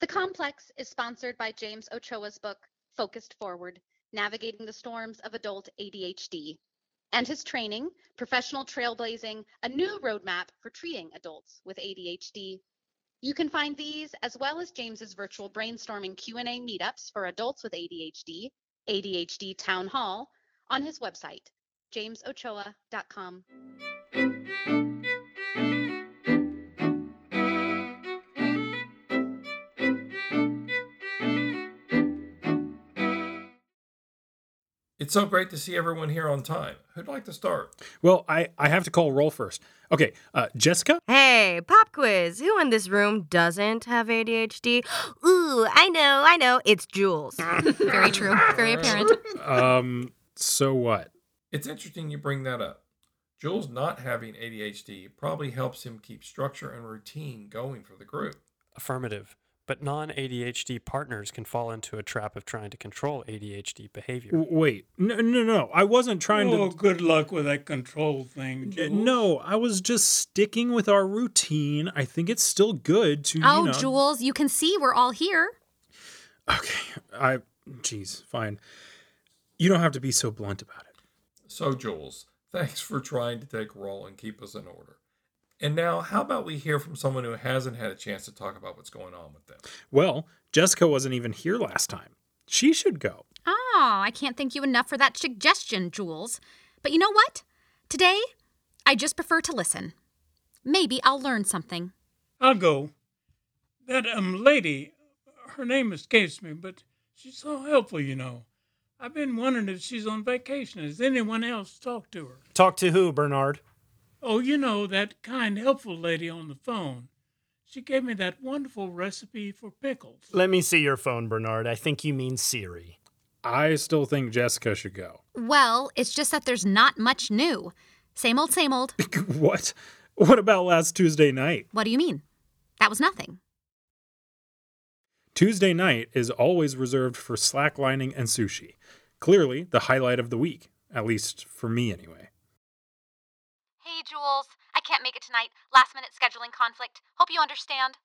The Complex is sponsored by James Ochoa's book, Focus Forward Navigating the Storms of Adult ADHD, and his training, Professional Trailblazing, a new roadmap for treating adults with ADHD. You can find these as well as James's virtual brainstorming Q&A meetups for adults with ADHD, ADHD Town Hall, on his website, jamesochoa.com. It's so great to see everyone here on time. Who'd like to start? Well, I, I have to call roll first. Okay, uh, Jessica? Hey, pop quiz. Who in this room doesn't have ADHD? Ooh, I know, I know. It's Jules. Very true. Very apparent. Um, so what? It's interesting you bring that up. Jules not having ADHD probably helps him keep structure and routine going for the group. Affirmative. But non ADHD partners can fall into a trap of trying to control ADHD behavior. Wait, no, no, no. I wasn't trying oh, to. Oh, good luck with that control thing. Jules. No, I was just sticking with our routine. I think it's still good to. Oh, you know... Jules, you can see we're all here. Okay, I. Jeez, fine. You don't have to be so blunt about it. So, Jules, thanks for trying to take roll and keep us in order. And now, how about we hear from someone who hasn't had a chance to talk about what's going on with them? Well, Jessica wasn't even here last time. She should go. Oh, I can't thank you enough for that suggestion, Jules. But you know what? Today, I just prefer to listen. Maybe I'll learn something. I'll go. That um lady, her name escapes me, but she's so helpful, you know. I've been wondering if she's on vacation. Has anyone else talked to her? Talk to who, Bernard? Oh, you know, that kind, helpful lady on the phone. She gave me that wonderful recipe for pickles. Let me see your phone, Bernard. I think you mean Siri. I still think Jessica should go. Well, it's just that there's not much new. Same old, same old. what? What about last Tuesday night? What do you mean? That was nothing. Tuesday night is always reserved for slacklining and sushi. Clearly, the highlight of the week, at least for me anyway. Hey, Jules. I can't make it tonight. Last minute scheduling conflict. Hope you understand.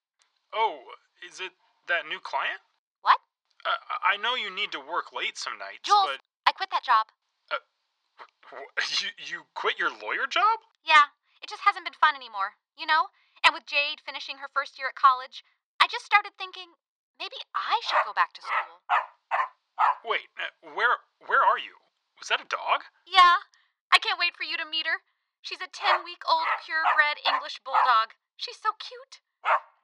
Oh, is it that new client? What? Uh, I know you need to work late some nights, Jules, but I quit that job. you you quit your lawyer job? Yeah, it just hasn't been fun anymore, you know? And with Jade finishing her first year at college, I just started thinking maybe I should go back to school. Wait, uh, where where are you? Was that a dog? Yeah, I can't wait for you to meet her. She's a 10 week old purebred English bulldog. She's so cute.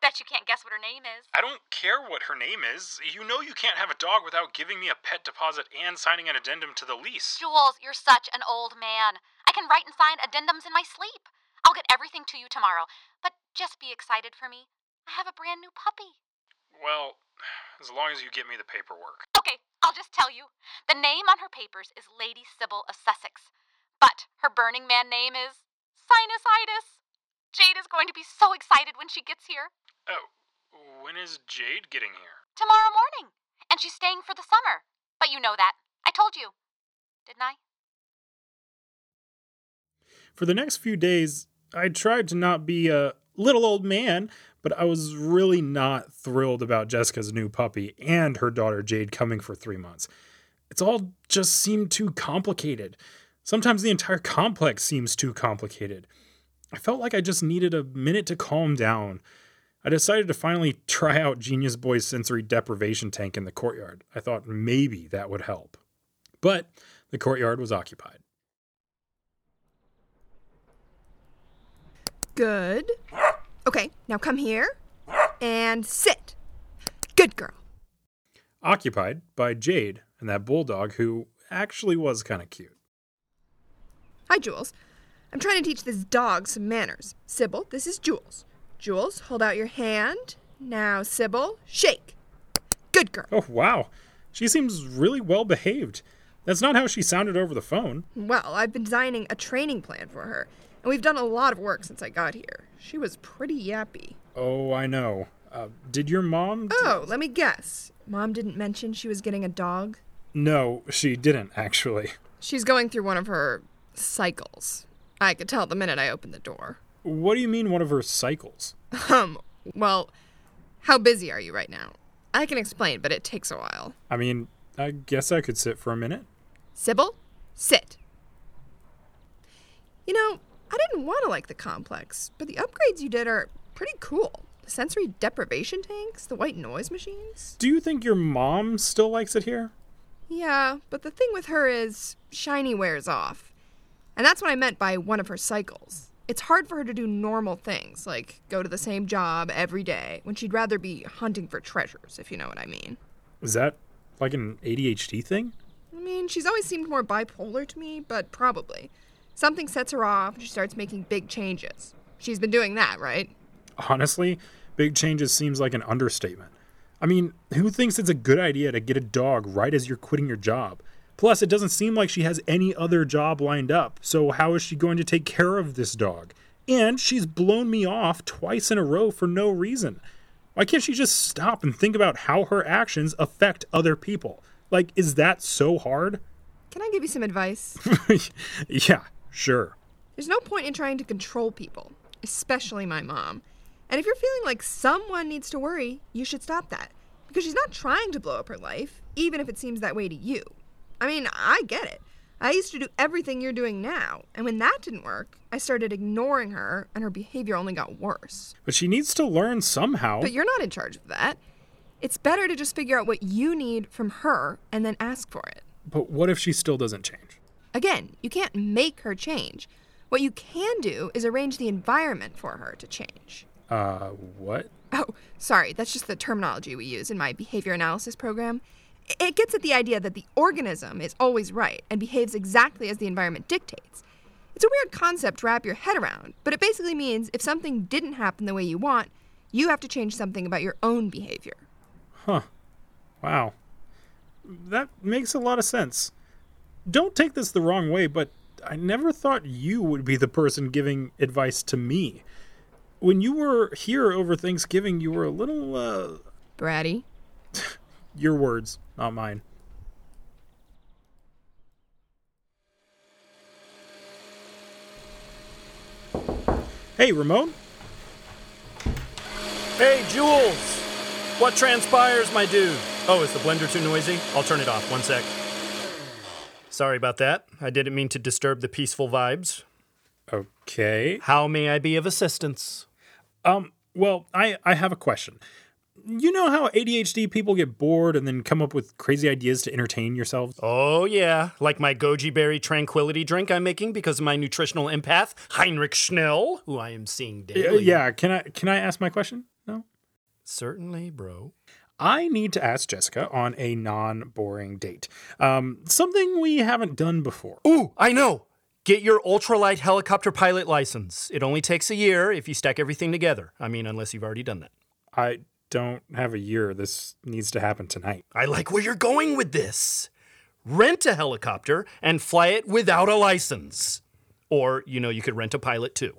Bet you can't guess what her name is. I don't care what her name is. You know you can't have a dog without giving me a pet deposit and signing an addendum to the lease. Jules, you're such an old man. I can write and sign addendums in my sleep. I'll get everything to you tomorrow. But just be excited for me. I have a brand new puppy. Well, as long as you get me the paperwork. Okay, I'll just tell you. The name on her papers is Lady Sybil of Sussex. But her Burning Man name is Sinusitis. Jade is going to be so excited when she gets here. Oh, when is Jade getting here? Tomorrow morning. And she's staying for the summer. But you know that. I told you. Didn't I? For the next few days, I tried to not be a little old man, but I was really not thrilled about Jessica's new puppy and her daughter Jade coming for three months. It's all just seemed too complicated. Sometimes the entire complex seems too complicated. I felt like I just needed a minute to calm down. I decided to finally try out Genius Boy's sensory deprivation tank in the courtyard. I thought maybe that would help. But the courtyard was occupied. Good. Okay, now come here and sit. Good girl. Occupied by Jade and that bulldog who actually was kind of cute. Hi, Jules. I'm trying to teach this dog some manners. Sybil, this is Jules. Jules, hold out your hand. Now, Sybil, shake. Good girl. Oh, wow. She seems really well behaved. That's not how she sounded over the phone. Well, I've been designing a training plan for her, and we've done a lot of work since I got here. She was pretty yappy. Oh, I know. Uh, did your mom? d- Oh, let me guess. Mom didn't mention she was getting a dog? No, she didn't, actually. She's going through one of her cycles. I could tell the minute I opened the door. What do you mean, one of her cycles? Um, well, how busy are you right now? I can explain, but it takes a while. I mean, I guess I could sit for a minute. Sybil, sit. You know, I didn't want to like the complex, but the upgrades you did are pretty cool. The sensory deprivation tanks, the white noise machines. Do you think your mom still likes it here? Yeah, but the thing with her is shiny wears off. And that's what I meant by one of her cycles. It's hard for her to do normal things, like go to the same job every day, when she'd rather be hunting for treasures, if you know what I mean. Is that like an ADHD thing? I mean, she's always seemed more bipolar to me, but probably. Something sets her off and she starts making big changes. She's been doing that, right? Honestly, big changes seems like an understatement. I mean, who thinks it's a good idea to get a dog right as you're quitting your job? Plus, it doesn't seem like she has any other job lined up, so how is she going to take care of this dog? And she's blown me off twice in a row for no reason. Why can't she just stop and think about how her actions affect other people? Like, is that so hard? Can I give you some advice? yeah, sure. There's no point in trying to control people, especially my mom. And if you're feeling like someone needs to worry, you should stop that. Because she's not trying to blow up her life, even if it seems that way to you. I mean, I get it. I used to do everything you're doing now, and when that didn't work, I started ignoring her, and her behavior only got worse. But she needs to learn somehow. But you're not in charge of that. It's better to just figure out what you need from her and then ask for it. But what if she still doesn't change? Again, you can't make her change. What you can do is arrange the environment for her to change. Uh, what? Oh, sorry, that's just the terminology we use in my behavior analysis program. It gets at the idea that the organism is always right and behaves exactly as the environment dictates. It's a weird concept to wrap your head around, but it basically means if something didn't happen the way you want, you have to change something about your own behavior. Huh. Wow. That makes a lot of sense. Don't take this the wrong way, but I never thought you would be the person giving advice to me. When you were here over Thanksgiving, you were a little, uh. Bratty. Your words, not mine. Hey, Ramon? Hey, Jules! What transpires, my dude? Oh, is the blender too noisy? I'll turn it off. One sec. Sorry about that. I didn't mean to disturb the peaceful vibes. Okay. How may I be of assistance? Um, well, I, I have a question. You know how ADHD people get bored and then come up with crazy ideas to entertain yourselves? Oh, yeah. Like my goji berry tranquility drink I'm making because of my nutritional empath, Heinrich Schnell, who I am seeing Uh, daily. yeah, can I can I ask my question? No. Certainly, bro. I need to ask Jessica on a non-boring date. Um, something we haven't done before. Ooh, I know. Get your ultralight helicopter pilot license. It only takes a year if you stack everything together. I mean, unless you've already done that. I don't have a year. This needs to happen tonight. I like where you're going with this. Rent a helicopter and fly it without a license. Or, you know, you could rent a pilot too.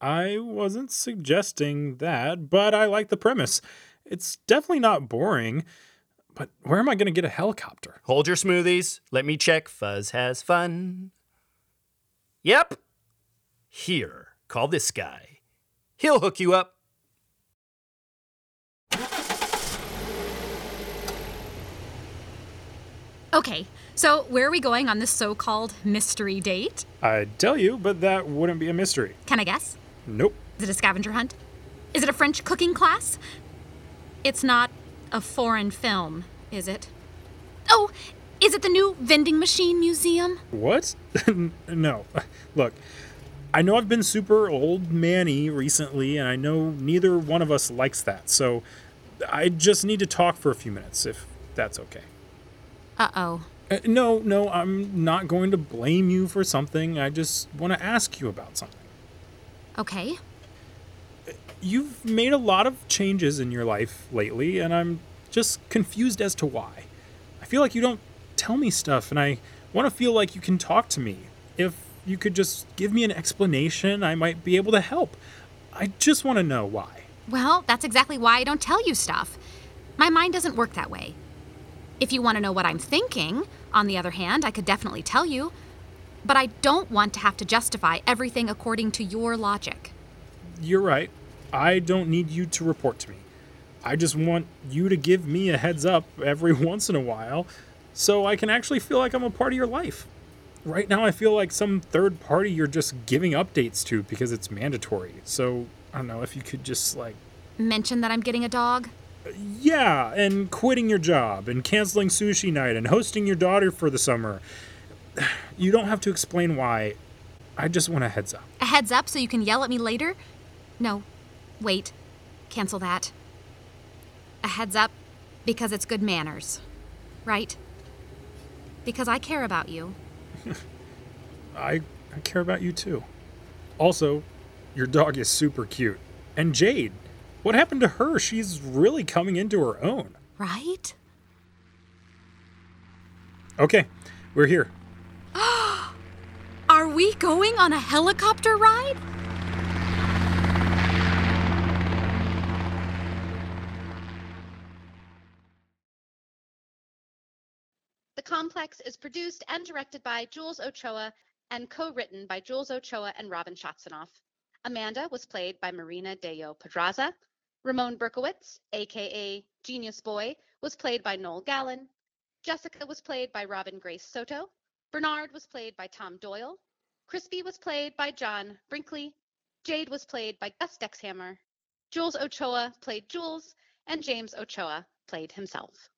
I wasn't suggesting that, but I like the premise. It's definitely not boring. But where am I going to get a helicopter? Hold your smoothies. Let me check. Fuzz has fun. Yep. Here, call this guy. He'll hook you up. Okay, so where are we going on this so called mystery date? I'd tell you, but that wouldn't be a mystery. Can I guess? Nope. Is it a scavenger hunt? Is it a French cooking class? It's not a foreign film, is it? Oh, is it the new vending machine museum? What? no. Look, I know I've been super old manny recently, and I know neither one of us likes that, so I just need to talk for a few minutes, if that's okay. Uh oh. Uh, no, no, I'm not going to blame you for something. I just want to ask you about something. Okay. You've made a lot of changes in your life lately, and I'm just confused as to why. I feel like you don't tell me stuff, and I want to feel like you can talk to me. If you could just give me an explanation, I might be able to help. I just want to know why. Well, that's exactly why I don't tell you stuff. My mind doesn't work that way. If you want to know what I'm thinking, on the other hand, I could definitely tell you. But I don't want to have to justify everything according to your logic. You're right. I don't need you to report to me. I just want you to give me a heads up every once in a while so I can actually feel like I'm a part of your life. Right now, I feel like some third party you're just giving updates to because it's mandatory. So, I don't know if you could just like. Mention that I'm getting a dog? Yeah, and quitting your job, and canceling sushi night, and hosting your daughter for the summer. You don't have to explain why. I just want a heads up. A heads up so you can yell at me later? No. Wait. Cancel that. A heads up because it's good manners. Right? Because I care about you. I, I care about you too. Also, your dog is super cute. And Jade, what happened to her? She's really coming into her own. Right? Okay, we're here. Are we going on a helicopter ride? The Complex is produced and directed by Jules Ochoa and co-written by Jules Ochoa and Robin Schatzenoff. Amanda was played by Marina Deyo Pedraza. Ramon Berkowitz, aka Genius Boy, was played by Noel Gallen. Jessica was played by Robin Grace Soto. Bernard was played by Tom Doyle. Crispy was played by John Brinkley. Jade was played by Gus Dexhammer. Jules Ochoa played Jules, and James Ochoa played himself.